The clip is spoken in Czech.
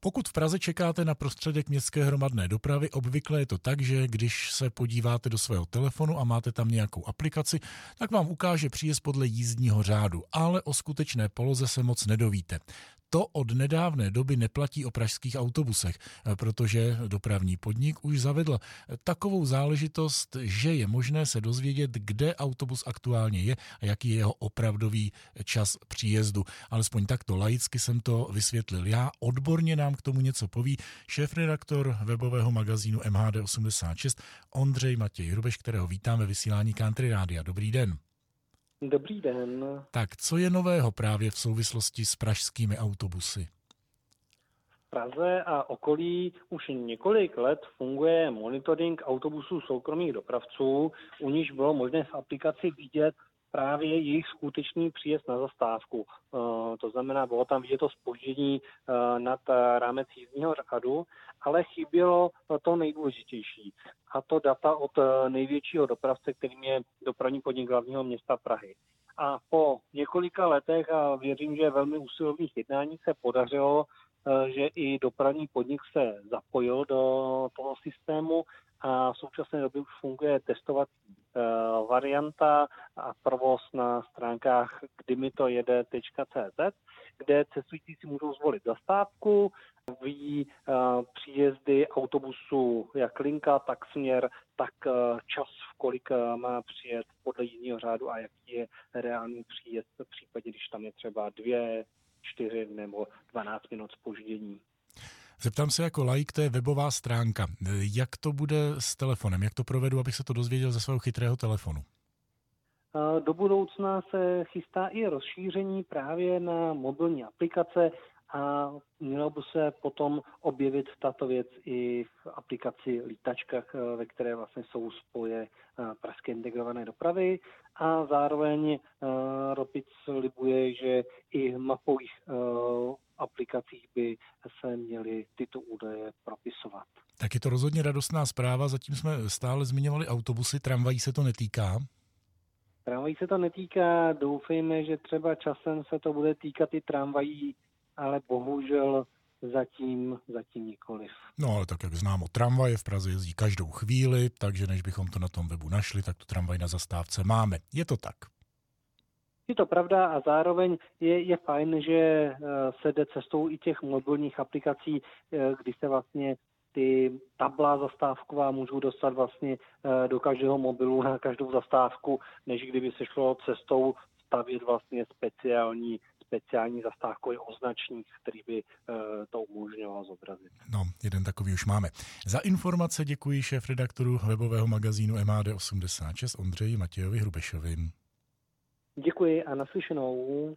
Pokud v Praze čekáte na prostředek městské hromadné dopravy, obvykle je to tak, že když se podíváte do svého telefonu a máte tam nějakou aplikaci, tak vám ukáže příjezd podle jízdního řádu, ale o skutečné poloze se moc nedovíte. To od nedávné doby neplatí o pražských autobusech, protože dopravní podnik už zavedl takovou záležitost, že je možné se dozvědět, kde autobus aktuálně je a jaký je jeho opravdový čas příjezdu. Alespoň takto laicky jsem to vysvětlil já. Odborně nám k tomu něco poví šéf-redaktor webového magazínu MHD86 Ondřej Matěj Hrubeš, kterého vítáme vysílání Country Rádia. Dobrý den. Dobrý den. Tak co je nového právě v souvislosti s pražskými autobusy? V Praze a okolí už několik let funguje monitoring autobusů soukromých dopravců, u níž bylo možné v aplikaci vidět právě jejich skutečný příjezd na zastávku. Eh, to znamená, bylo tam vidět to spoždění eh, nad rámec jízdního řádu, ale chybělo to nejdůležitější, a to data od eh, největšího dopravce, kterým je dopravní podnik hlavního města Prahy. A po několika letech, a věřím, že velmi usilovných jednání se podařilo, že i dopravní podnik se zapojil do toho systému a v současné době už funguje testovací varianta a provoz na stránkách kdymito.cz, kde cestující si můžou zvolit zastávku, vidí uh, příjezdy autobusu jak linka, tak směr, tak uh, čas, v kolik má přijet podle jízdního řádu a jaký je reálný příjezd v případě, když tam je třeba dvě, čtyři nebo 12 minut spoždění. Zeptám se jako like, to je webová stránka. Jak to bude s telefonem? Jak to provedu, abych se to dozvěděl ze svého chytrého telefonu? Do budoucna se chystá i rozšíření právě na mobilní aplikace a mělo by se potom objevit tato věc i v aplikaci Lítačkách, ve které vlastně jsou spoje pražské integrované dopravy a zároveň Ropic slibuje, že i v mapových aplikacích Tak je to rozhodně radostná zpráva, zatím jsme stále zmiňovali autobusy, tramvají se to netýká? Tramvají se to netýká, doufejme, že třeba časem se to bude týkat i tramvají, ale bohužel zatím, zatím nikoliv. No ale tak jak znám o tramvaje, v Praze jezdí každou chvíli, takže než bychom to na tom webu našli, tak tu tramvaj na zastávce máme. Je to tak? Je to pravda a zároveň je, je fajn, že eh, se jde cestou i těch mobilních aplikací, eh, kdy se vlastně ty tabla zastávková můžou dostat vlastně eh, do každého mobilu na každou zastávku, než kdyby se šlo cestou stavět vlastně speciální speciální zastávkový označník, který by to umožňoval zobrazit. No, jeden takový už máme. Za informace děkuji šéf redaktoru webového magazínu MAD86 Ondřeji Matějovi Hrubešovi. Děkuji a naslyšenou.